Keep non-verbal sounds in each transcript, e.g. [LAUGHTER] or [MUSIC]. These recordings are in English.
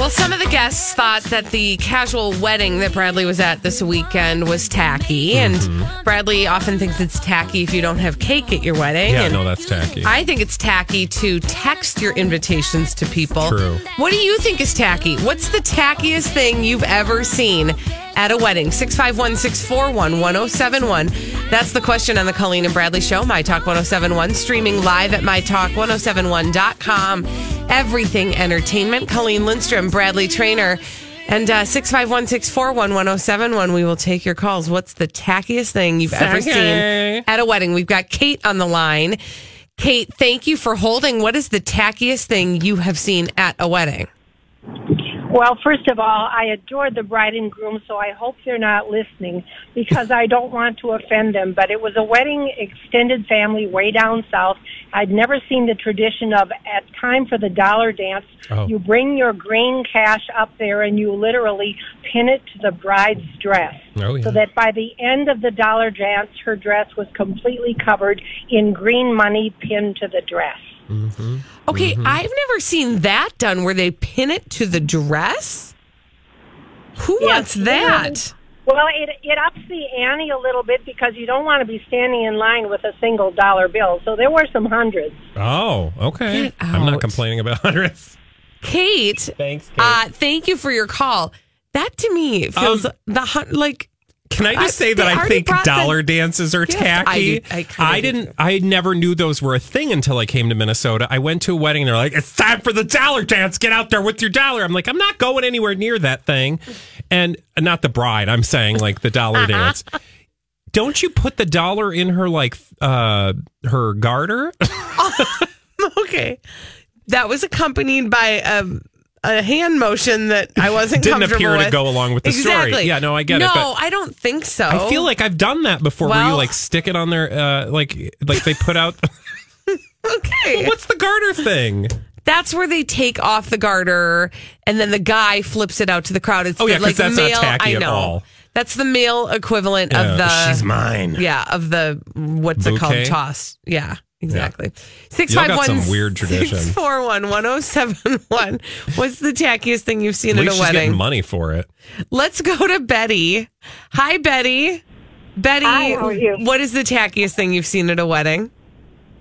Well, some of the guests thought that the casual wedding that Bradley was at this weekend was tacky, and mm-hmm. Bradley often thinks it's tacky if you don't have cake at your wedding. Yeah, and no, that's tacky. I think it's tacky to text your invitations to people. True. What do you think is tacky? What's the tackiest thing you've ever seen at a wedding? 651 641 1071. That's the question on the Colleen and Bradley Show, My Talk 1071, streaming live at MyTalk1071.com. Everything Entertainment. Colleen Lindstrom, Bradley Traynor. And uh, 651 641 1071. We will take your calls. What's the tackiest thing you've ever seen at a wedding? We've got Kate on the line. Kate, thank you for holding. What is the tackiest thing you have seen at a wedding? Well, first of all, I adore the bride and groom, so I hope they're not listening because I don't want to offend them. But it was a wedding extended family way down south. I'd never seen the tradition of at time for the dollar dance, Oh. you bring your green cash up there and you literally pin it to the bride's dress. Oh, yeah. So that by the end of the dollar dance, her dress was completely covered in green money pinned to the dress. Mm-hmm. Okay, mm-hmm. I've never seen that done where they pin it to the dress. Who wants that? Well, it it ups the ante a little bit because you don't want to be standing in line with a single dollar bill. So there were some hundreds. oh, okay. I'm not complaining about [LAUGHS] hundreds. Kate, Thanks, Kate. uh, thank you for your call. That to me feels Um, the hun- like Can I just I- say that I think dollar dances are tacky? I do- I kinda didn't. I never knew those were a thing until I came to Minnesota. I went to a wedding. and They're like, "It's time for the dollar dance. Get out there with your dollar." I'm like, I'm not going anywhere near that thing, and not the bride. I'm saying like the dollar [LAUGHS] dance. Don't you put the dollar in her like uh her garter? [LAUGHS] okay. That was accompanied by a, a hand motion that I [LAUGHS] wasn't Didn't appear to go along with the story. Yeah, no, I get it, no, I don't think so. I feel like I've done that before, where you like stick it on their uh like like they put out. [LAUGHS] okay. What's the garter thing? That's where they take off the garter and then the guy flips it out to the crowd. It's Oh, yeah, like that's not tacky I at know. all. That's the male equivalent Yeah, of the she's mine. Yeah, of the what's it called? Toss. Yeah, exactly. Six Y'all five got one some weird tradition. six four one one zero seven one. What's the tackiest thing you've seen At at least a she's wedding? money for it. Let's go to Betty. Hi, Betty. Betty, Hi, how are you? what is the tackiest thing you've seen at a wedding?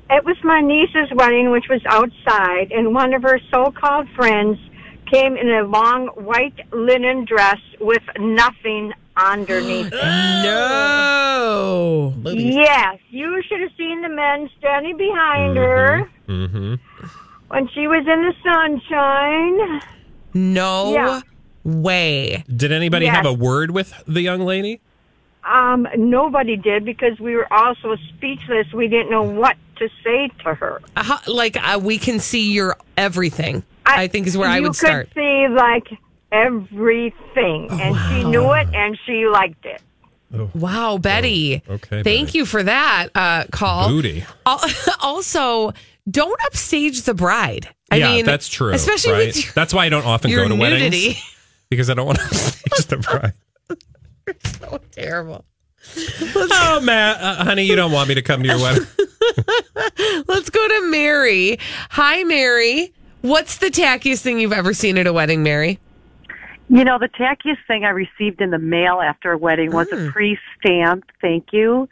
It was my niece's wedding, which was outside, and one of her so-called friends came in a long white linen dress with nothing underneath. [GASPS] it. No. yes, you should have seen the men standing behind her Mm-hmm. when she was in the sunshine. No Yeah. way. Did anybody Yes. have a word with the young lady? Um, nobody did because we were all so speechless. We didn't know what to say to her. Uh, how- like uh, we can see your everything. I, think is where I you would start. could see like everything, and she knew it, and she liked it. Wow, Betty. Oh, okay, Thank Betty. you for that uh, call. Booty. [LAUGHS] Also, don't upstage the bride. I yeah, mean, that's true. Especially right? with your, that's why I don't often go to nudity. weddings because I don't want to [LAUGHS] upstage the bride. so terrible. [LAUGHS] Oh, Matt, uh, honey, you don't want me to come to your wedding. Let's go to Mary. Hi, Mary. What's the tackiest thing you've ever seen at a wedding, Mary? You know, the tackiest thing I received in the mail after a wedding was Hmm. a pre-stamped thank you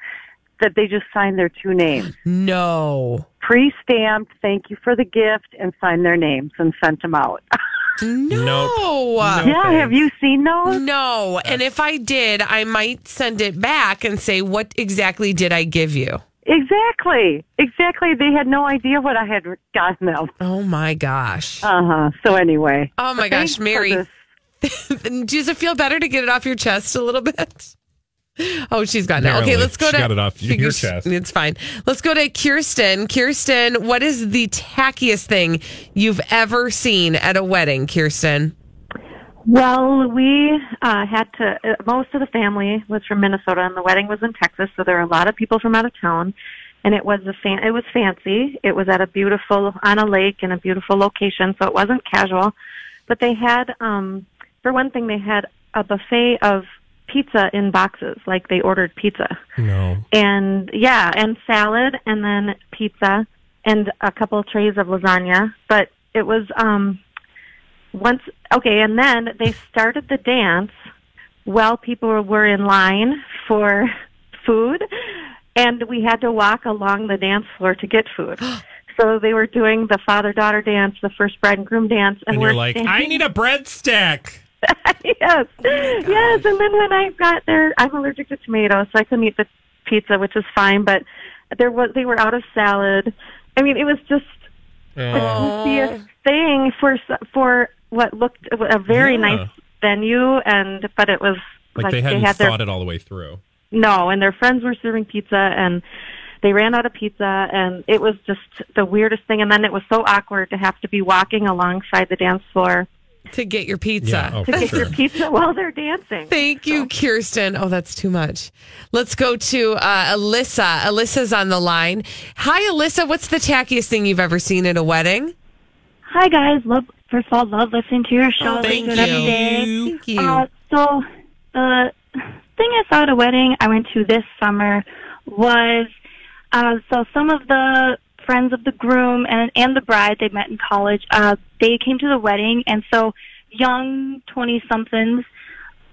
that they just signed their two names. No. Pre-stamped thank you for the gift and signed their names and sent them out. [LAUGHS] No. No Yeah, thanks. have you seen those? No. And if I did, I might send it back and say, what exactly did I give you? Exactly. Exactly. They had no idea what I had gotten them. Oh my gosh. Uh huh. So anyway. Oh my gosh, thanks for Mary. [LAUGHS] this. Does it feel better to get it off your chest a little bit? Oh, she's got it. Apparently. Okay, let's go She to. got it off your chest. It's fine. Let's go to Kirsten. Kirsten, what is the tackiest thing you've ever seen at a wedding, Kirsten? Well, we uh, had to. Uh, most of the family was from Minnesota, and the wedding was in Texas, so there were a lot of people from out of town. And it was a fan. It was fancy. It was at a beautiful on a lake in a beautiful location, so it wasn't casual. But they had, um, for one thing, they had a buffet of pizza in boxes, like they ordered pizza No. and yeah, and salad, and then pizza, and a couple trays of lasagna. But it was um once okay, and then they started the dance while people were in line for [LAUGHS] food, and we had to walk along the dance floor to get food. [GASPS] So they were doing the father daughter dance, the first bride and groom dance, and, And we're like, I need a breadstick. [LAUGHS] yes, oh yes. And then when I got there, I'm allergic to tomatoes, so I couldn't eat the pizza, which is fine. But there was they were out of salad. I mean, it was just the Oh. thing for s- for what looked a very Yeah. nice venue, and but it was Like, they hadn't had their thought it all the way through. no, and their friends were serving pizza, and they ran out of pizza, and it was just the weirdest thing. And then it was so awkward to have to be walking alongside the dance floor To get your pizza. Yeah. Oh, to get sure. your pizza while they're dancing. Thank you, Kirsten. Oh, that's too much. Let's go to uh, Alyssa. Alyssa's on the line. Hi, Alyssa. What's the tackiest thing you've ever seen at a wedding? Hi guys, love first of all, love listening to your show. Oh, thank Listen every you. day. Thank you. Uh, so the thing I saw at a wedding I went to this summer was uh, so some of the friends of the groom and and the bride they met in college. Uh, they came to the wedding, and so young twenty somethings,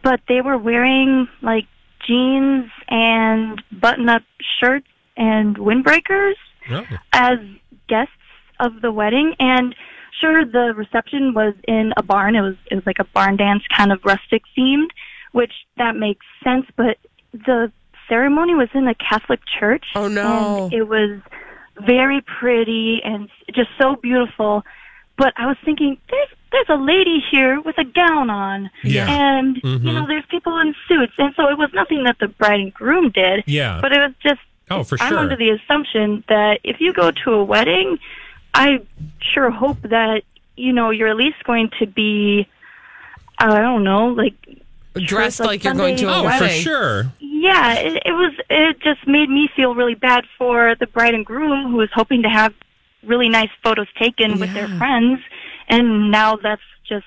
but they were wearing like jeans and button up shirts and windbreakers Oh. as guests of the wedding and sure the reception was in a barn it was it was like a barn dance kind of rustic themed which that makes sense but the ceremony was in a catholic church Oh, no. and it was very pretty and just so beautiful but i was thinking there's there's a lady here with a gown on Yeah. and Mhm. you know there's people in suits and so it was nothing that the bride and groom did Yeah. but it was just Oh, for I'm under the assumption that if you go to a wedding, I sure hope that you know you're at least going to be, I don't know, like Dressed like like you're going to a Sunday- oh, for sure. yeah. It, it was. It just made me feel really bad for the bride and groom who was hoping to have really nice photos taken with their friends, and now that's just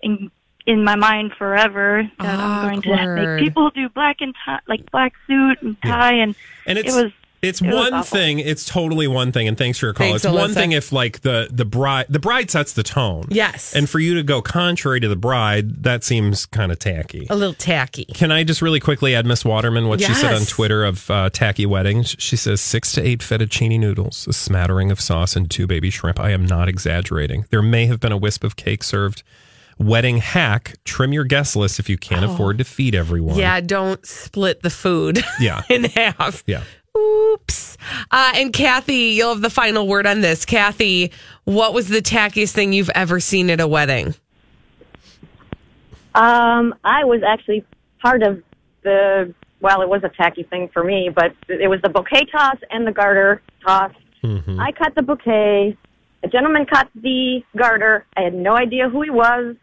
in in my mind forever that I'm going to Awkward. make people do black and tie, like black suit and tie, and And it's it was it's it one thing. It's totally one thing. And thanks for your call. Thanks, it's one thing if like the the bride the bride sets the tone. Yes. And for you to go contrary to the bride, that seems kind of tacky. A little tacky. Can I just really quickly add Miss Waterman what she said on Twitter of uh, tacky weddings? She says six to eight fettuccine noodles, a smattering of sauce, and two baby shrimp. I am not exaggerating. There may have been a wisp of cake served. Wedding hack: trim your guest list if you can't afford to feed everyone. Oh. Yeah, don't split the food Yeah. [LAUGHS] in half. Yeah. Oops. Uh, and Kathy, you'll have the final word on this. Kathy, what was the tackiest thing you've ever seen at a wedding? Um, I was actually part of the. Well, it was a tacky thing for me, but it was the bouquet toss and the garter toss. Mhm. I cut the bouquet. A gentleman cut the garter. I had no idea who he was,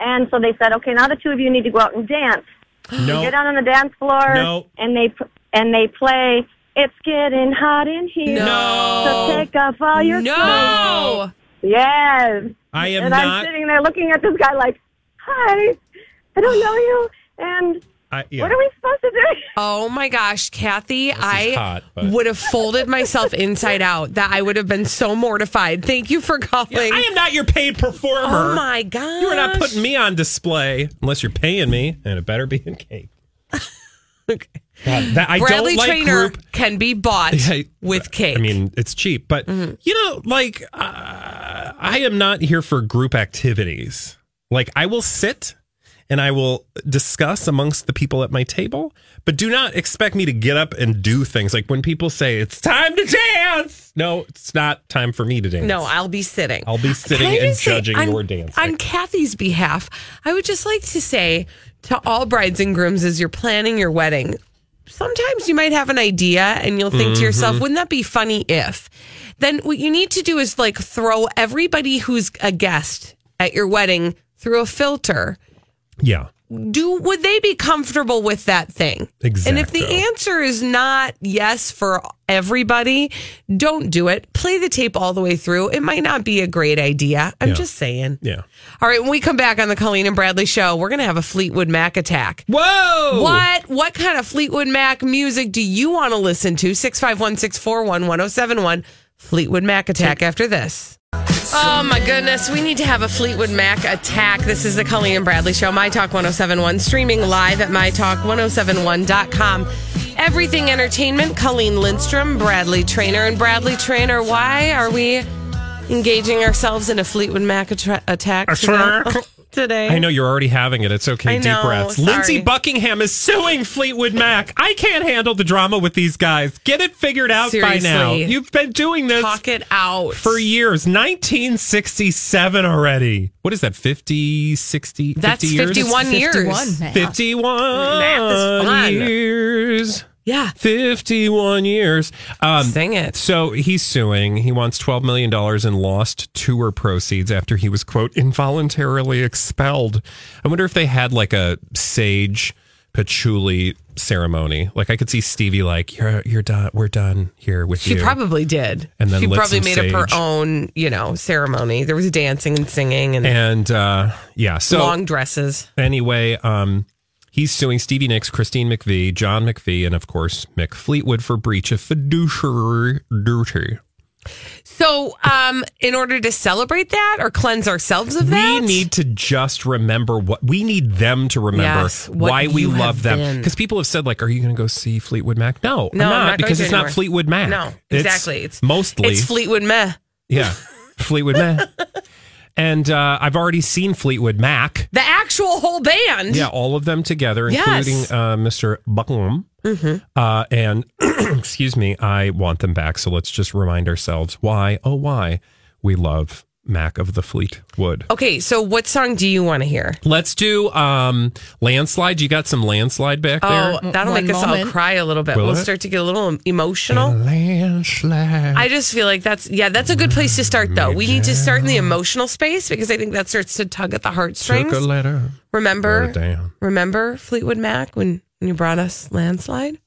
and so they said, "Okay, now the two of you need to go out and dance." [GASPS] No. Get out on the dance floor, No. and they and they play. It's getting hot in here. No. So take off all your clothes. no. Yes. I am and not. I'm sitting there looking at this guy like, "Hi, I don't know you." And I, yeah. what are we supposed to do? Oh my gosh, Kathy, I hot, would have folded myself inside out. That I would have been so mortified. Thank you for calling. Yeah, I am not your paid performer. oh my gosh. You are not putting me on display unless you're paying me, and it better be in cake. [LAUGHS] Okay. God, that, I Bradley don't like Traynor group. can be bought [LAUGHS] I- with cake. I mean, it's cheap, but Mm-hmm. you know, like uh, I am not here for group activities. Like I will sit and I will discuss amongst the people at my table, but do not expect me to get up and do things. Like when people say it's time to dance. No, it's not time for me to dance. No, I'll be sitting. I'll be sitting and say, judging your dance. On Kathy's behalf, I would just like to say to all brides and grooms as you're planning your wedding, sometimes you might have an idea and you'll think to yourself, Mm-hmm. wouldn't that be funny if? Then what you need to do is like throw everybody who's a guest at your wedding through a filter. Yeah. Do would they be comfortable with that thing? Exactly. And if the answer is not yes for everybody, don't do it. Play the tape all the way through. It might not be a great idea. I'm Yeah. just saying. Yeah. All right, when we come back on the Colleen and Bradley show, we're going to have a Fleetwood Mac attack. Whoa! What what kind of Fleetwood Mac music do you want to listen to? 651 641 1071. Fleetwood Mac attack after this. Oh my goodness, we need to have a Fleetwood Mac attack. This is the Colleen and Bradley Show, My Talk 1071, streaming live at MyTalk1071.com. Everything Entertainment, Colleen Lindstrom, Bradley Traynor, and Bradley Traynor. Why are we engaging ourselves in a Fleetwood Mac attra- attack [LAUGHS] today? today? I know you're already having it. It's okay. I Deep know, breaths. sorry. Lindsey Buckingham is suing Fleetwood Mac. I can't handle the drama with these guys. Get it figured out by now. You've been doing this Talk it out. for years. 1967 already. What is that? 50, 60, 50 That's years? 51 years. 51 now. 51 Math is fun. years. Yeah. 51 years. Um, Sing it. so he's suing. He wants $12 million in lost tour proceeds after he was, quote, involuntarily expelled. I wonder if they had like a sage patchouli ceremony. Like I could see Stevie like, you're, you're done. We're done here with She you. She probably did. And then she probably made up her own, you know, ceremony. There was dancing and singing and, and uh, yeah, so long dresses. anyway, um, he's suing Stevie Nicks, Christine McVie, John McVie, and of course Mick Fleetwood for breach of fiduciary duty. So, um, in order to celebrate that or cleanse ourselves of that, We need to just remember what we need them to remember Yes, why we love them. Because people have said, like, are you going to go see Fleetwood Mac? No, No, I'm I'm not, not because it's anymore. not Fleetwood Mac. No, exactly. It's mostly it's Fleetwood Meh. yeah, Fleetwood Mac. [LAUGHS] and uh, I've already seen Fleetwood Mac. The actual whole band. Yeah, all of them together, Yes. including uh, Mr. Buckingham. Uh, and [CLEARS THROAT] excuse me, I want them back. So let's just remind ourselves why, oh, why we love Mac of the Fleetwood. Okay, so what song do you want to hear? Let's do um, landslide. You got some landslide back there? Oh, that'll One make us all cry a little bit. Will we'll it? start to get a little emotional. Landslide. I just feel like that's yeah, that's a good place to start though. We need to start in the emotional space because I think that starts to tug at the Took heartstrings. a letter. Remember, down. remember Fleetwood Mac when, when you brought us landslide.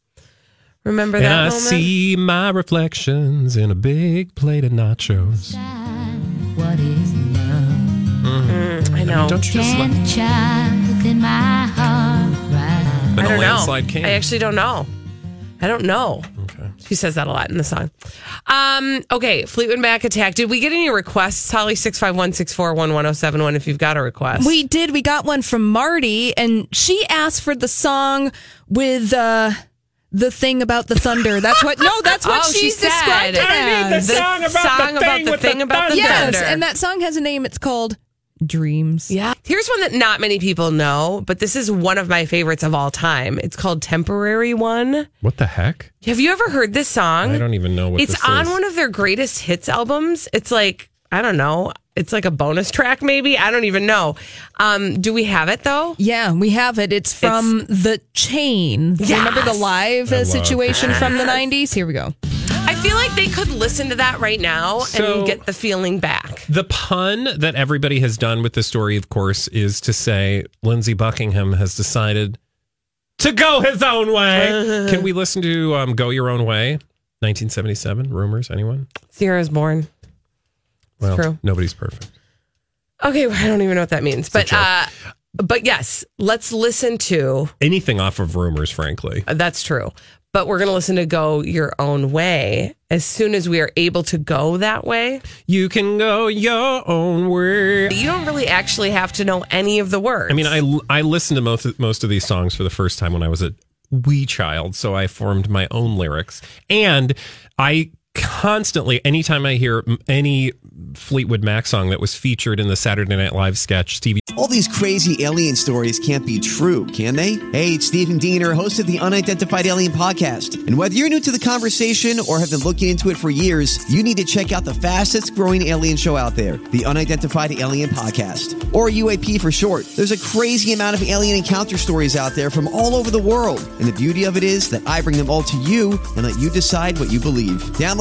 Remember that And I moment? see my reflections in a big plate of nachos. What is love? I know. Don't you just Can love a child look in my heart right? when I a don't know. came? I actually don't know. I don't know. Okay. She says that a lot in the song. Um, okay, Fleetwood Mac attack. Did we get any requests? Holly six five one six four one one zero seven one. If you've got a request, We did. We got one from Marty, and she asked for the song with uh, the thing about the thunder. That's what. No, that's what [LAUGHS] Oh, she she's said. described it I need the. The song about song the about thing the thing the about the thunder. yes, and that song has a name. It's called Dreams. Yeah. Here's one that not many people know, but this is one of my favorites of all time. It's called Temporary One. What the heck? Have you ever heard this song? I don't even know what it's this on is. one of their greatest hits albums. It's like, I don't know. It's like a bonus track, maybe. I don't even know. Um, do we have it though? Yeah, we have it. It's from The Chain. Remember the live uh, love situation from the 90s? Here we go. I feel like they could listen to that right now So- and get the feeling back. The pun that everybody has done with the story, of course, is to say Lindsey Buckingham has decided to go his own way. [LAUGHS] Can we listen to um, "Go Your Own Way"? 1977. Rumours? Anyone? Sierra's born. Well, true. nobody's perfect. Okay, well, I don't even know what that means, but joke. uh, but yes, let's listen to. Anything off of rumours, frankly. uh, That's true. But we're going to listen to "Go Your Own Way" as soon as we are able to go that way. You can go your own way. You don't really actually have to know any of the words. I mean, I I listened to most most of these songs for the first time when I was a wee child, so I formed my own lyrics, and I constantly, anytime I hear any Fleetwood Mac song that was featured in the Saturday Night Live sketch, Stevie All these crazy alien stories can't be true, can they? Hey, it's Stephen Diener, host of the Unidentified Alien Podcast. And whether you're new to the conversation or have been looking into it for years, you need to check out the fastest growing alien show out there, the Unidentified Alien Podcast, or UAP for short. There's a crazy amount of alien encounter stories out there from all over the world. And the beauty of it is that I bring them all to you and let you decide what you believe. Download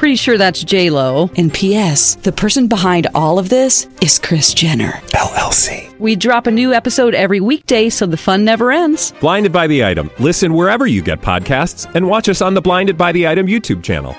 Pretty sure that's J Lo. And P.S. The person behind all of this is Kris Jenner LLC. We drop a new episode every weekday, so the fun never ends. Blinded by the item. Listen wherever you get podcasts, and watch us on the Blinded by the Item YouTube channel.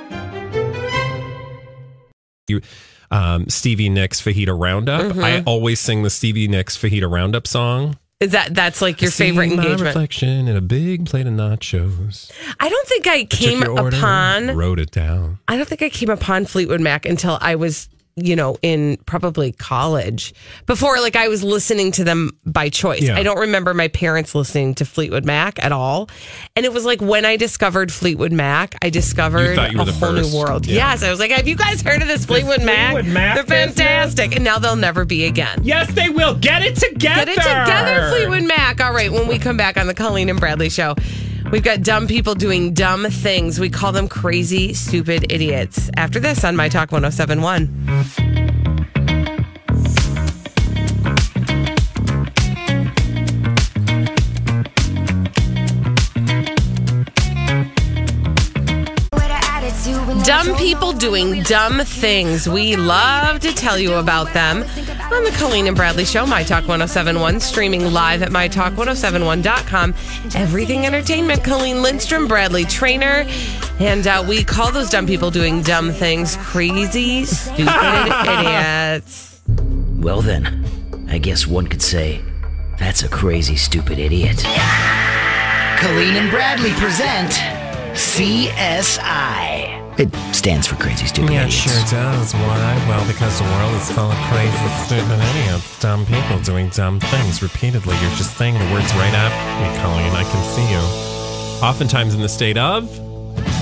you um, Stevie Nicks Fajita Roundup. Mhm. I always sing the Stevie Nicks Fajita Roundup song. Is that that's like your favorite my engagement? reflection in a big plate of nachos. I don't think I I came order, upon. wrote it down. I don't think I came upon Fleetwood Mac until I was, you know, in probably college. Before, like, I was listening to them by choice. Yeah. I don't remember my parents listening to Fleetwood Mac at all. And it was like when I discovered Fleetwood Mac, I discovered thought you were a whole first. new world. Yeah. Yes, I was like, have you guys heard of this Fleetwood Mac? Fleetwood Mac They're fantastic. And now they'll never be again. Yes, they will. Get it together. Get it together, Fleetwood Mac. All right, when we come back on the Colleen and Bradley show, we've got dumb people doing dumb things. We call them crazy, stupid idiots. After this on My Talk 1071. Dumb people doing dumb things. We love to tell you about them on the Colleen and Bradley Show, My Talk 1071, streaming live at MyTalk1071.com. Everything Entertainment, Colleen Lindstrom, Bradley Traynor. And uh, we call those dumb people doing dumb things crazy, stupid [LAUGHS] idiots. Well, then, I guess one could say that's a crazy, stupid idiot. Colleen and Bradley present CSI. It stands for Crazy Stupid Yeah, it Idiots. sure does. Why? Well, because the world is full of crazy, stupid idiots, dumb people doing dumb things repeatedly. You're just saying the words right at me, Colleen. I can see you. Oftentimes in the state of.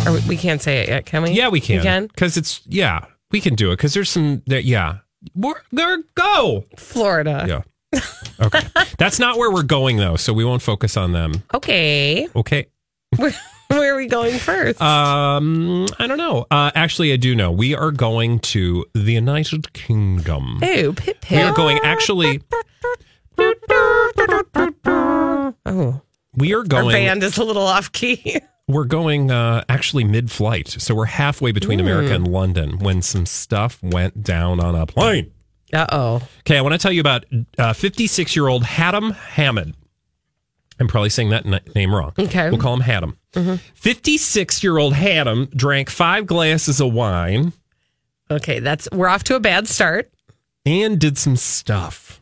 Or we- we can't say it yet, can we? Yeah, we can. We can? Because it's, yeah, we can do it. Because there's some, there, yeah. We're, there, go. Florida. Yeah. Okay. [LAUGHS] That's not where we're going, though. So we won't focus on them. Okay. Okay. [LAUGHS] [LAUGHS] Where, are we going first? Um, I don't know. Uh, actually, I do know. We are going to the United Kingdom. Ew, pip We are going actually. [LAUGHS] Oh, We are our going. band is a little off key. [LAUGHS] We're going uh, actually mid-flight, so we're halfway between America Mm. and London when some stuff went down on a plane. Uh oh. Okay, I want to tell you about 56-year-old Haddam Hamid. I'm probably saying that name wrong. Okay. we'll call him Haddam. 56-year-old Haddam drank five glasses of wine Okay, that's we're off to a bad start. and did some stuff.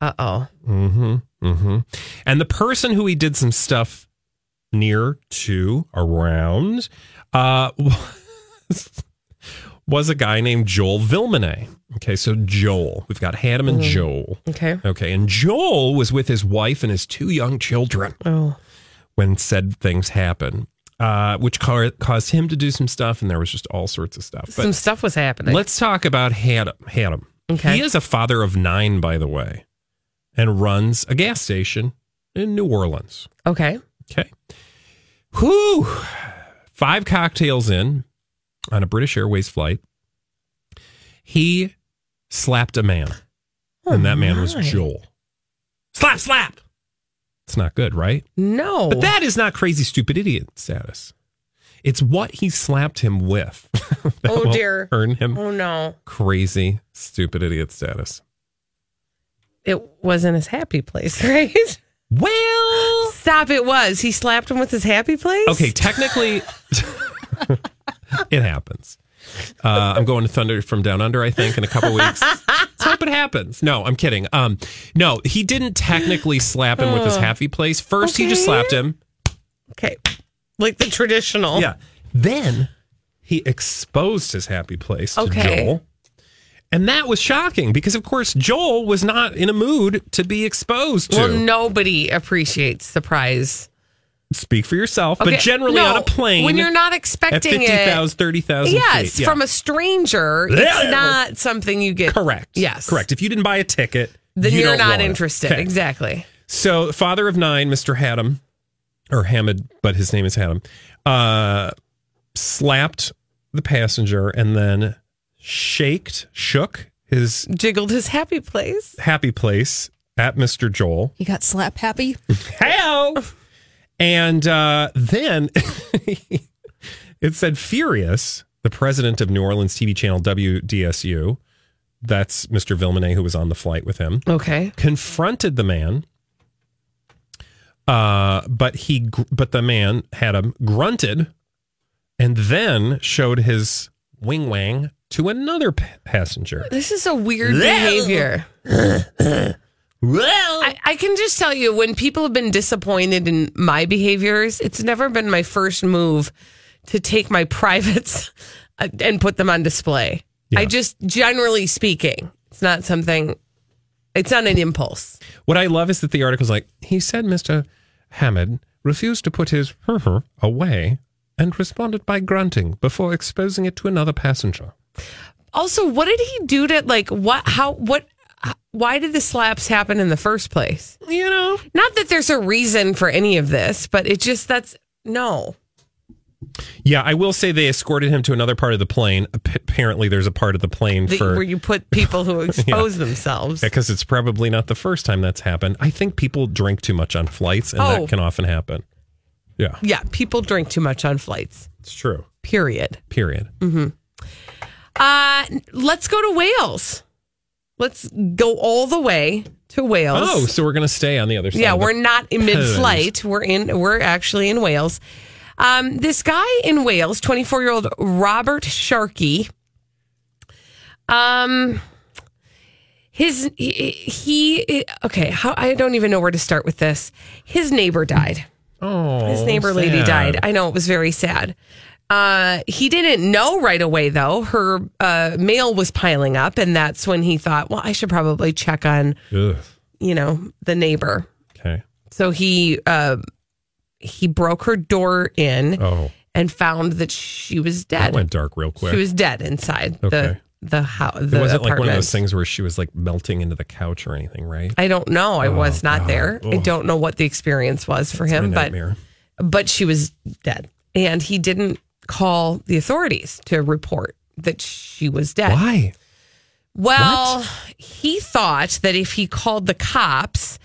Uh oh. Mm-hmm. Mm-hmm. And the person who he did some stuff near to around uh [LAUGHS] was, was a guy named Joel Vilmenay. Okay, so Joel. We've got Haddam and Mhm. Joel. Okay. Okay, and Joel was with his wife and his two young children Oh. when said things happened. Uh, which ca- caused him to do some stuff, and there was just all sorts of stuff. Some stuff was happening. Let's talk about Haddam. Haddam. Okay. He is a father of nine, by the way, and runs a gas station in New Orleans. Okay. Okay. Whew. Five cocktails in on a British Airways flight. He slapped a man, oh and that man was. Joel. Slap, slap. It's not good, right? No. But that is not crazy, stupid idiot status. It's what he slapped him with. [LAUGHS] that Oh, dear. Earn him Oh no. crazy, stupid idiot status. It wasn't his happy place, [LAUGHS] right? Well, stop. It was. He slapped him with his happy place. Okay, technically, [LAUGHS] [LAUGHS] it happens. Uh, I'm going to Thunder from Down Under, I think, in a couple weeks. Let's hope it happens. No, I'm kidding. Um, no, he didn't technically slap him with his Oh. happy place. First, he just slapped him. Okay. Like the traditional. Yeah. Then he exposed his happy place to Okay. Joel. And that was shocking because, of course, Joel was not in a mood to be exposed to. Well, nobody appreciates surprise. Speak for yourself, Okay, but generally no, on a plane. when you're not at expecting 50,000, it. 30,000 Yes, feet. Yeah. from a stranger, it's not something you get. Correct. Yes. Correct. If you didn't buy a ticket, Then you you're don't not want interested. Okay. Exactly. So, father of nine, Mr. Haddam, or Hamid, but his name is Haddam, uh, slapped the passenger and then shaked, shook his Jiggled his happy place. happy place at Mr. Joel. He got slap happy. [LAUGHS] Hello. And uh, then [LAUGHS] it said Furious, the president of New Orleans TV channel WDSU, that's Mr. Vilmenay, who was on the flight with him, Okay. confronted the man. Uh, but he, gr- but the man had him grunted, and then showed his wing wang to another pa- passenger. This is a weird behavior. [LAUGHS] Well, I, I can just tell you when people have been disappointed in my behaviors, it's never been my first move to take my [LAUGHS] privates uh, and put them on display. I just, generally speaking, it's not something, it's not an impulse. What I love is that the article's like, he said Mr. Hamid refused to put his away and responded by grunting before exposing it to another passenger. Also, what did he do to, like, what, how, what, why did the slaps happen in the first place? You know, not that there's a reason for any of this, but it just, that's, no. Yeah, I will say they escorted him to another part of the plane. Ap- Apparently, there's a part of the plane The- for where you put people who [LAUGHS] expose themselves. because it's probably not the first time that's happened. I think people drink too much on flights, and Oh. that can often happen. Yeah, Yeah, people drink too much on flights. it's true. Period. Period. Mm-hmm. Uh, let's go to Wales. Let's go all the way to Wales. Oh, so we're gonna stay on the other side. yeah, we're not in mid-flight. We're in. We're actually in Wales. Um, this guy in Wales, twenty-four-year-old Robert Sharkey. Um, his he, he okay. How I don't even know where to start with this. His neighbor died. Oh, His neighbor lady died. I know it was very sad. Uh, he didn't know right away though. Her uh, mail was piling up, and that's when he thought, "Well, I should probably check on, Ugh. you know, the neighbor." Okay. So he uh, he broke her door in Oh, and found that she was that dead. went dark real quick. She was dead inside Okay. the the house. it wasn't like one of apartment. those things where she was like melting into the couch or anything, right? I don't know. I Oh, was not God. there. I don't know what the experience was for him, but nightmare. but she was dead, and he didn't call the authorities to report that she was dead. Why? Well, he thought that if he called the cops,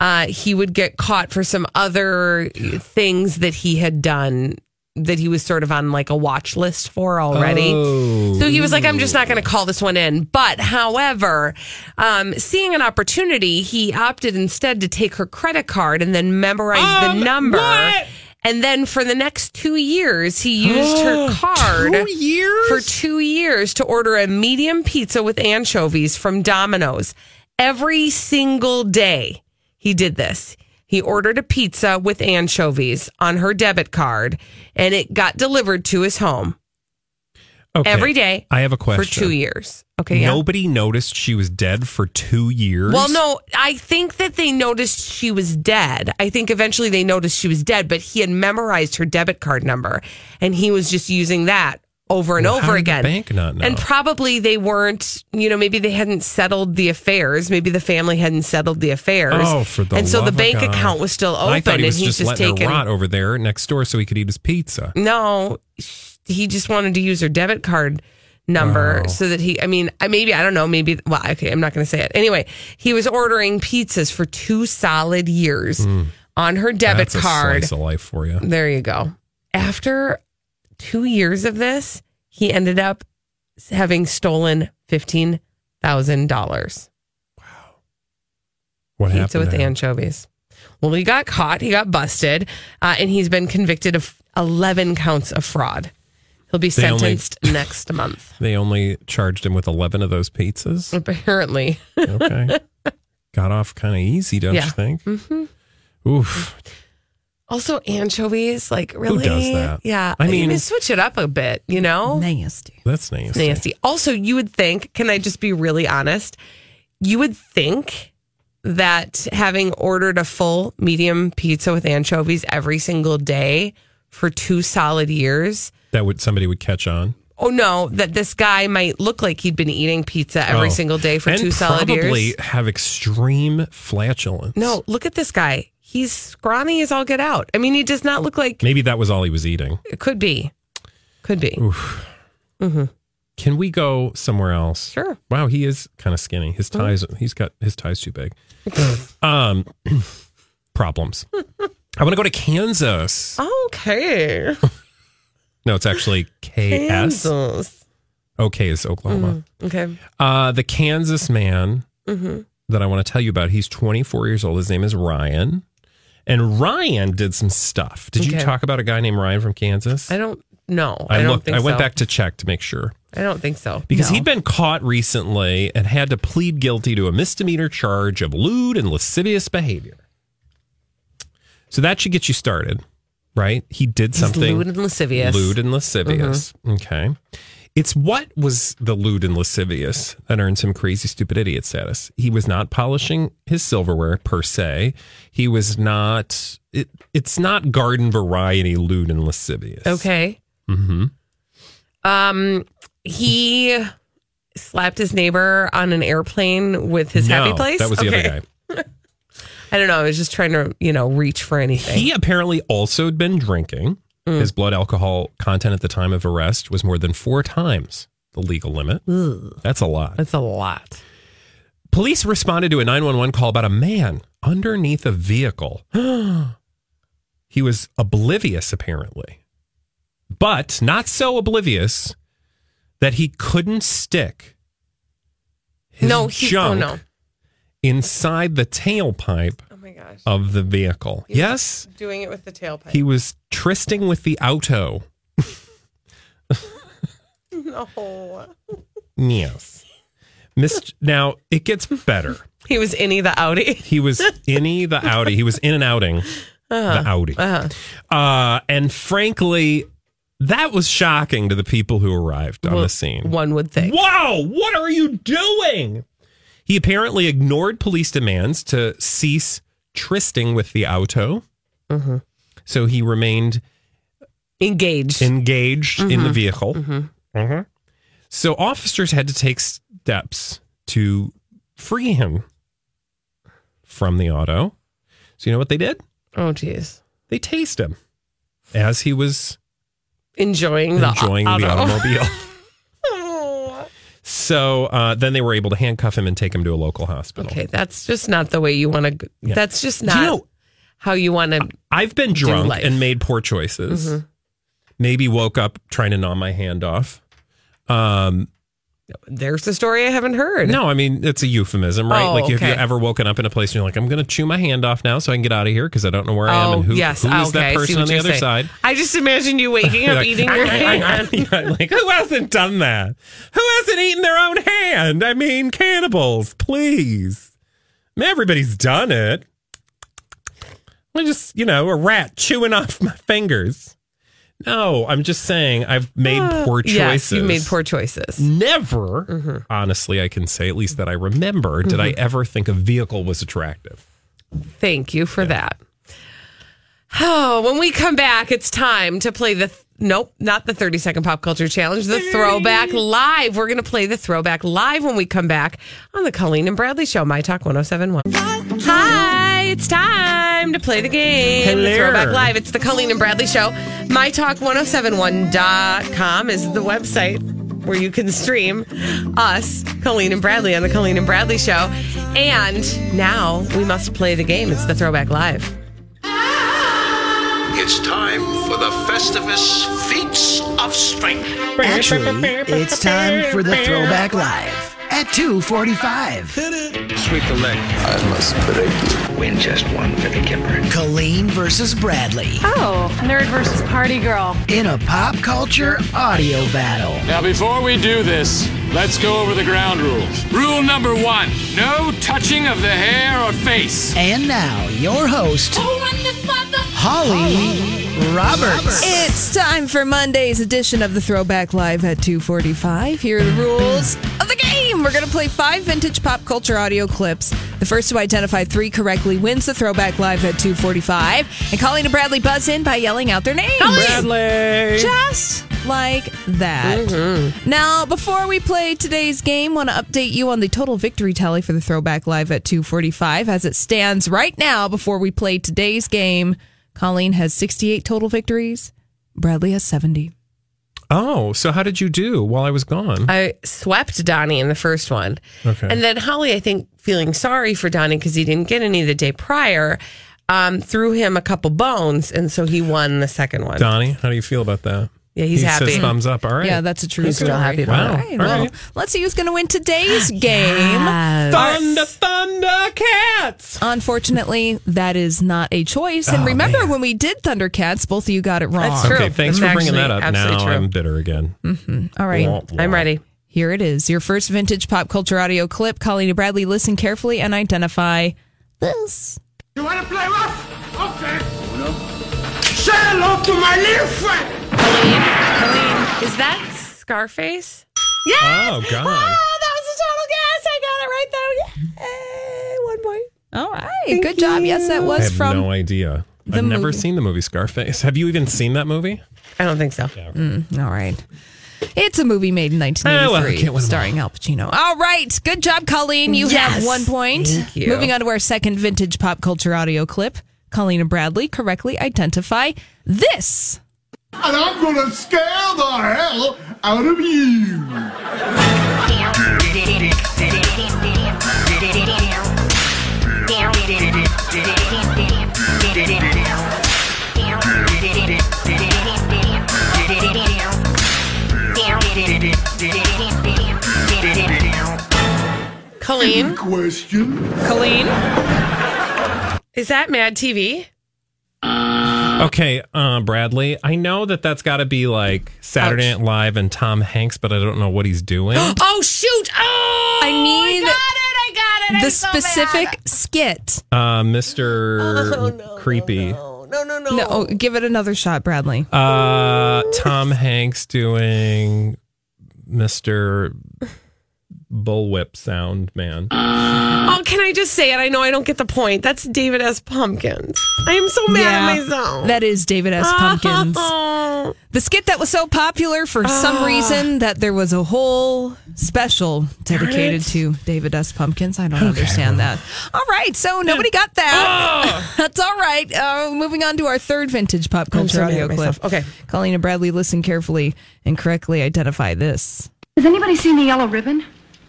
uh, he would get caught for some other things that he had done that he was sort of on like a watch list for already. Oh. So he was like, I'm just not going to call this one in. But however, um, seeing an opportunity, he opted instead to take her credit card and then memorize the number. And then for the next two years, he used her [GASPS] card Two for two years to order a medium pizza with anchovies from Domino's every single day. He did this. He ordered a pizza with anchovies on her debit card, and it got delivered to his home Okay. every day I have a question. for two years. Okay, yeah. Nobody noticed she was dead for two years. Well, no, I think that they noticed she was dead. I think eventually they noticed she was dead, but he had memorized her debit card number and he was just using that over and Well, over again. bank not know? And probably they weren't, you know, maybe they hadn't settled the affairs. Maybe the family hadn't settled the affairs. Oh, for the And so the bank God. account was still open I he was and he's just, just letting her rot over there next door so he could eat his pizza. no, he just wanted to use her debit card number Oh. so that he, I mean, I- maybe, I don't know, maybe, well, okay, I'm not going to say it. Anyway, he was ordering pizzas for two solid years on her debit. That's card. A slice of life for you. There you go. After two years of this, he ended up having stolen $15,000 wow What pizza happened? with him? anchovies. Well, he got caught. He got busted, uh, and he's been convicted of 11 counts of fraud. He'll be They only- sentenced [LAUGHS] next month. They only charged him with 11 of those pizzas. Apparently. Okay. [LAUGHS] Got off kind of easy, don't Yeah. you think? Mm-hmm. Oof. Also, anchovies, like really? does that? Yeah. I mean- need to switch it up a bit, you know? Nasty. That's nasty. Nasty. Also, you would think, can I just be really honest? You would think that having ordered a full medium pizza with anchovies every single day for two solid years, That would somebody would catch on. oh no, that this guy might look like he'd been eating pizza every Oh. single day for and two solid years. probably have extreme flatulence. No, look at this guy. He's scrawny as all get out. I mean, he does not look like Maybe that was all he was eating. it could be. Could be. Oof. hmm Can we go somewhere else? Sure. Wow, he is kind of skinny. His ties, he's got his ties too big. [CLEARS THROAT] um, [CLEARS THROAT] problems. [LAUGHS] I want to go to Kansas. Okay. [LAUGHS] No, it's actually KS. Kansas. OK is Oklahoma. Okay. Uh, the Kansas man hmm that I want to tell you about, he's 24 years old. His name is Ryan. And Ryan did some stuff. Did you talk about a guy named Ryan from Kansas? I don't know. I, I, don't looked. think I went so. back to check to make sure. I don't think so. Because No. he'd been caught recently and had to plead guilty to a misdemeanor charge of lewd and lascivious behavior. So that should get you started, right? He did He's something lewd and lascivious. Lewd and lascivious. Okay. It's what was the lewd and lascivious that earns him crazy stupid idiot status. He was not polishing his silverware per se. He was not it, it's not garden variety lewd and lascivious. Okay. Mm-hmm. Um, he slapped his neighbor on an airplane with his No, happy place. that was the other guy. [LAUGHS] I don't know. I was just trying to, you know, reach for anything. He apparently also had been drinking. Mm. His blood alcohol content at the time of arrest was more than four times the legal limit. That's a lot. That's a lot. Police responded to a 911 call about a man underneath a vehicle. [GASPS] he was oblivious, apparently, but not so oblivious that he couldn't stick his No, he- oh, no. inside the tailpipe Oh my gosh. of the vehicle. yes, Doing it with the tailpipe. he was tristing with the auto. [LAUGHS] no. Yes. Mist- now it gets better. He was innie the Audi. He was innie the Audi. He was in and outing Uh-huh. the Audi. Uh-huh. Uh, and frankly, that was shocking to the people who arrived on Well, the scene. One would think. Wow, what are you doing? He apparently ignored police demands to cease trysting with the auto. Mm-hmm. So he remained engaged engaged in the Mhm. vehicle. Mhm. Mhm. So officers had to take steps to free him from the auto. So you know what they did? Oh, geez. They tased him as he was Enjoying the enjoying auto. the automobile. [LAUGHS] so uh, then they were able to handcuff him and take him to a local hospital. Okay, that's just not the way you want to. Yeah. That's just Do you not know- how you want to. I've been drunk life. and made poor choices. Mhm. Maybe woke up trying to gnaw my hand off. Um, There's the story I haven't heard. no, I mean it's a euphemism, right? Oh, like if you okay. ever woken up in a place and you're like, I'm going to chew my hand off now so I can get out of here because I don't know where I am Oh, and who, yes. who is okay, that person on the other saying. side. I just imagine you waking [LAUGHS] up Like, eating your hand. Like who hasn't done that? Who hasn't eaten their own hand? I mean, cannibals, please. I mean, everybody's done it. I just, you know, a rat chewing off my fingers. No, I'm just saying I've made uh, poor choices. Yes, you made poor choices. Never, mm-hmm. honestly, I can say at least that I remember, did I mm-hmm. ever think a vehicle was attractive? Thank you for that. [SIGHS] Oh, when we come back, it's time to play the. Nope, not the 30 second pop culture challenge, the throwback live. We're going to play the throwback live when we come back on the Colleen and Bradley Show, My Talk 1071. Hi, it's time to play the game. The Hello. throwback live. It's the Colleen and Bradley Show. MyTalk1071.com is the website where you can stream us, Colleen and Bradley, on the Colleen and Bradley Show. And now we must play the game. It's the throwback live. It's time for the Festivus Feats of Strength. Actually, it's time for the Throwback Live. At 245. Sweep the leg. I must break you. Win just one for the Gipper. Colleen versus Bradley. Oh, nerd versus party girl. In a pop culture audio battle. Now, before we do this, let's go over the ground rules. Rule number one no touching of the hair or face. And now, your host, Holly Roberts. It's time for Monday's edition of the Throwback Live at 245. Here are the rules of the game. We're going to play five vintage pop culture audio clips. The first to identify three correctly wins the Throwback Live at 245. And Colleen and Bradley buzz in by yelling out their names. Bradley. Just like that. Mm-hmm. Now, before we play today's game, want to update you on the total victory tally for the Throwback Live at 245 as it stands right now before we play today's game. Colleen has 68 total victories. Bradley has 70. Oh, so how did you do while I was gone? I swept Donnie in the first one. Okay. And then Holly, I think, feeling sorry for Donnie because he didn't get any the day prior, um, threw him a couple bones. And so he won the second one. Donnie, how do you feel about that? Yeah, he's he happy. Says thumbs up. All right. Yeah, that's a true He's story. real happy Wow. All right, well, right. let's see who's going to win today's game. Thunder, thunder, cats. Unfortunately, that is not a choice. And Oh, remember when we did Thundercats, both of you got it wrong. That's true. Okay, thanks It's for bringing that up. Now absolutely true. I'm bitter again. Mm-hmm. All right. Womp womp. I'm ready. Here it is. Your first vintage pop culture audio clip. Colleen and Bradley, listen carefully and identify this. You want to play rough? Okay. Say hello to my little friend. Colleen, Colleen, is that Scarface? Yeah. Oh God. Oh, that was a total guess. I got it right though. Yay, one point. All right. Good job. Yes, that I was have from no idea. the I've never movie. seen the movie Scarface. Have you even seen that movie? I don't think so. Mm, all right. It's a movie made in Oh, well, I 1983 can't win 'em starring Al Pacino. All right. Good job, Colleen. You have one point. Thank you. Moving on to our second vintage pop culture audio clip. Colleen and Bradley correctly identify this. And I'm going to scare the hell out of you. Colleen, Question. Colleen? is that Mad TV? Okay, uh, Bradley. I know that that's got to be like Saturday Night Live and Tom Hanks, but I don't know what he's doing. [GASPS] Oh shoot! Oh, I need I got it! I got it! the I'm so specific mad. skit. Uh, Mr. Creepy. No, no, no, no. No, oh, give it another shot, Bradley. Uh, Tom Hanks doing Mr. Bullwhip Sound Man. Oh, can I just say it? I know I don't get the point. That's David S. Pumpkins. I am so mad at myself. That is David S. Pumpkins. [LAUGHS] the skit that was so popular for some Ah. reason that there was a whole special dedicated to David S. Pumpkins. I don't understand that. All right, so nobody got that. [LAUGHS] That's all right. Uh, moving on to our third vintage pop culture so audio clip. Okay. Colleen and Bradley, listen carefully and correctly identify this. Has anybody seen the yellow ribbon?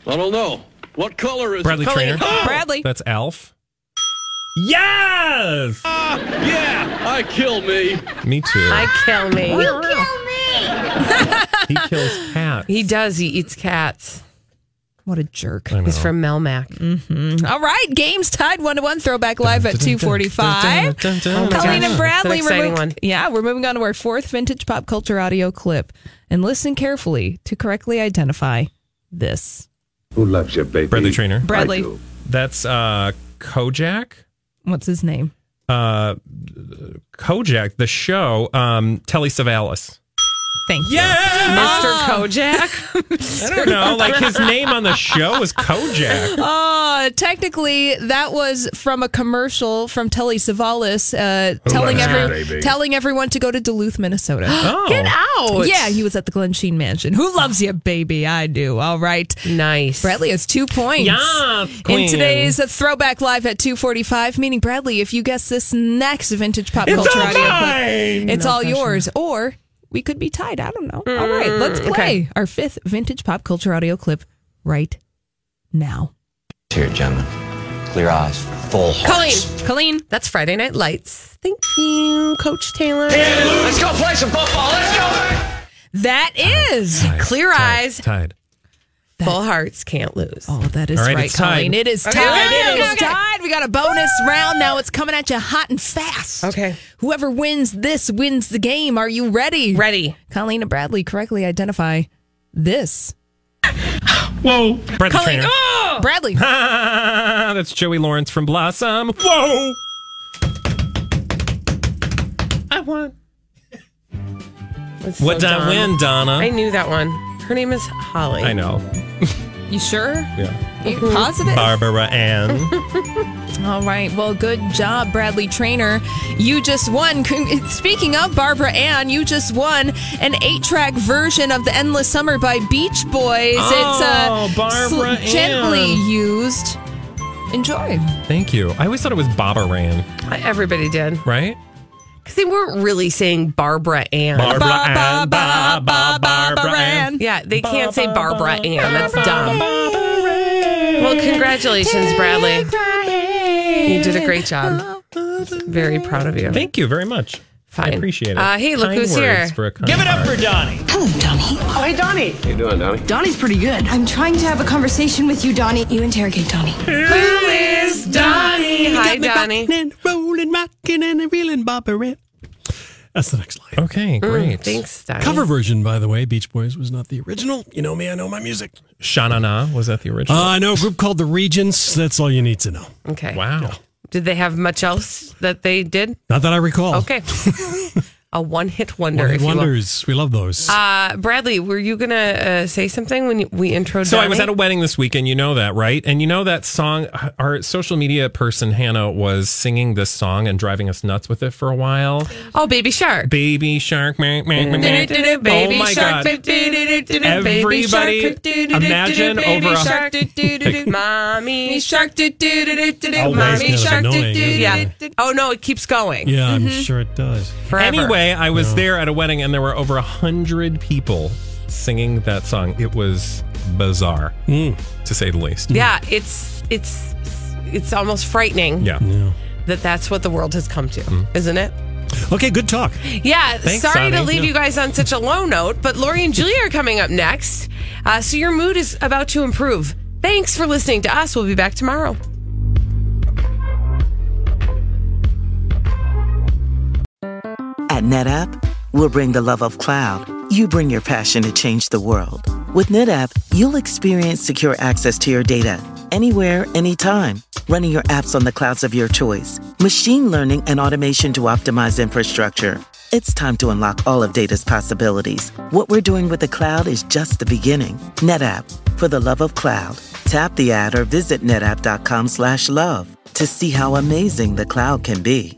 I don't know. What color is Bradley it? Traynor. Bradley. That's Alf. Yes! Ah, yeah, I kill me. Me too. I kill me. You kill me. [LAUGHS] he kills cats. He does. He eats cats. What a jerk. I know. He's from Melmac. Mm-hmm. All right, games tied one to one. Throwback live at two forty five. Oh my Colleen gosh. and Bradley. It's an we're mo- one. Yeah, we're moving on to our fourth vintage pop culture audio clip, and listen carefully to correctly identify this. Who loves your baby? Bradley Traynor. Bradley. I do. That's uh, Kojak. What's his name? Uh, Kojak, the show. Um, Telly Savalas. Thank you. Mr. Kojak. [LAUGHS] I don't know. Like his name on the show is Kojak. Oh, [LAUGHS] technically, that was from a commercial from Telly Savalas, uh, telling loves your every baby? telling everyone to go to Duluth, Minnesota. [GASPS] Oh. Get out. Yeah, he was at the Glensheen Mansion. Who loves you, baby? I do. All right. Nice. Bradley has two points. Yes, In queen. today's Throwback Live at 245, meaning Bradley, if you guess this next vintage pop It's culture all audio mine. clip, it's No all pressure. yours. Or we could be tied. I don't know. all right, let's mm, play okay. our fifth vintage pop culture audio clip right now. Here, gentlemen. Clear eyes, full Colleen. hearts. Colleen. That's Friday Night Lights. Thank you, Coach Taylor. Let's go play some football. Let's go. That is Clear eyes. Tied. Full hearts can't lose. Oh, that is All right, right, it's tied. Colleen. It is Okay, okay, It is okay. tied. We got a bonus round now. It's coming at you hot and fast. Okay. Whoever wins this wins the game. Are you ready? Ready. Colleen and Bradley correctly identify this. Whoa. Bradley Colleen, Traynor. oh! Bradley. [LAUGHS] That's Joey Lawrence from Blossom. Whoa. I won. That's What did I win, Donna? I knew that one. Her name is Holly. I know. [LAUGHS] You sure? Yeah. You positive? Barbara Ann. [LAUGHS] All right. Well, good job, Bradley Traynor. You just won. Con- Speaking of Barbara Ann, you just won an eight-track version of "The Endless Summer" by Beach Boys. Oh, it's uh, Barbara gently Ann. used. Enjoy. Thank you. I always thought it was Baba Ran, Everybody did. right? Because they weren't really saying Barbara Ann. Barbara Ann, ba, ba, Barbara Ann. Yeah, they can't say Barbara Ann. That's dumb. Well, congratulations, Bradley. You did a great job. Very proud of you. Thank you very much. I appreciate it. Uh, hey, look Kind who's words here. For a kind Give it up heart. for Donnie. Hello, Donnie. Oh, hey, Donnie. How you doing, Donnie? Donnie's pretty good. I'm trying to have a conversation with you, Donnie. You interrogate Donnie. Who is Donnie? Hi, Donnie. And rolling, rocking, and reeling, Barbara. That's the next line. Okay, great. Thanks, Donnie. Cover version, by the way. Beach Boys was not the original. You know me, I know my music. Sha-na-na, was that the original? Uh, I know a group called the Regents. That's all you need to know. Okay. wow. Did they have much else that they did? Not that I recall. Okay. [LAUGHS] a one hit wonder. One hit wonders. We love those. Uh, Bradley, were you going to uh, say something when we intro So I was at a wedding this weekend. You know that, right? And you know that song. Our social media person Hannah was singing this song and driving us nuts with it for a while. Oh, Baby Shark. Baby shark, meh, meh, meh. Baby oh my shark. god! Everybody imagine over a- shark. Mommy shark. Mommy that's kind of shark. Yeah. Oh no, it keeps going. yeah, I'm sure it does. Forever. Anyway, I was there at a wedding and there were over a hundred people singing that song. It was bizarre, Mm. to say the least. Yeah, it's it's it's almost frightening Yeah. Yeah. that that's what the world has come to, Mm. isn't it? Okay, good talk. Yeah, Thanks, sorry to leave Yeah. you guys on such a low note, but Lori and Julia are coming up next. Uh, so your mood is about to improve. Thanks for listening to us. We'll be back tomorrow. At NetApp, we'll bring the love of cloud. You bring your passion to change the world. With NetApp, you'll experience secure access to your data anywhere, anytime. Running your apps on the clouds of your choice, machine learning and automation to optimize infrastructure. It's time to unlock all of data's possibilities. What we're doing with the cloud is just the beginning. NetApp, for the love of cloud. Tap the ad or visit netapp.com slash love to see how amazing the cloud can be.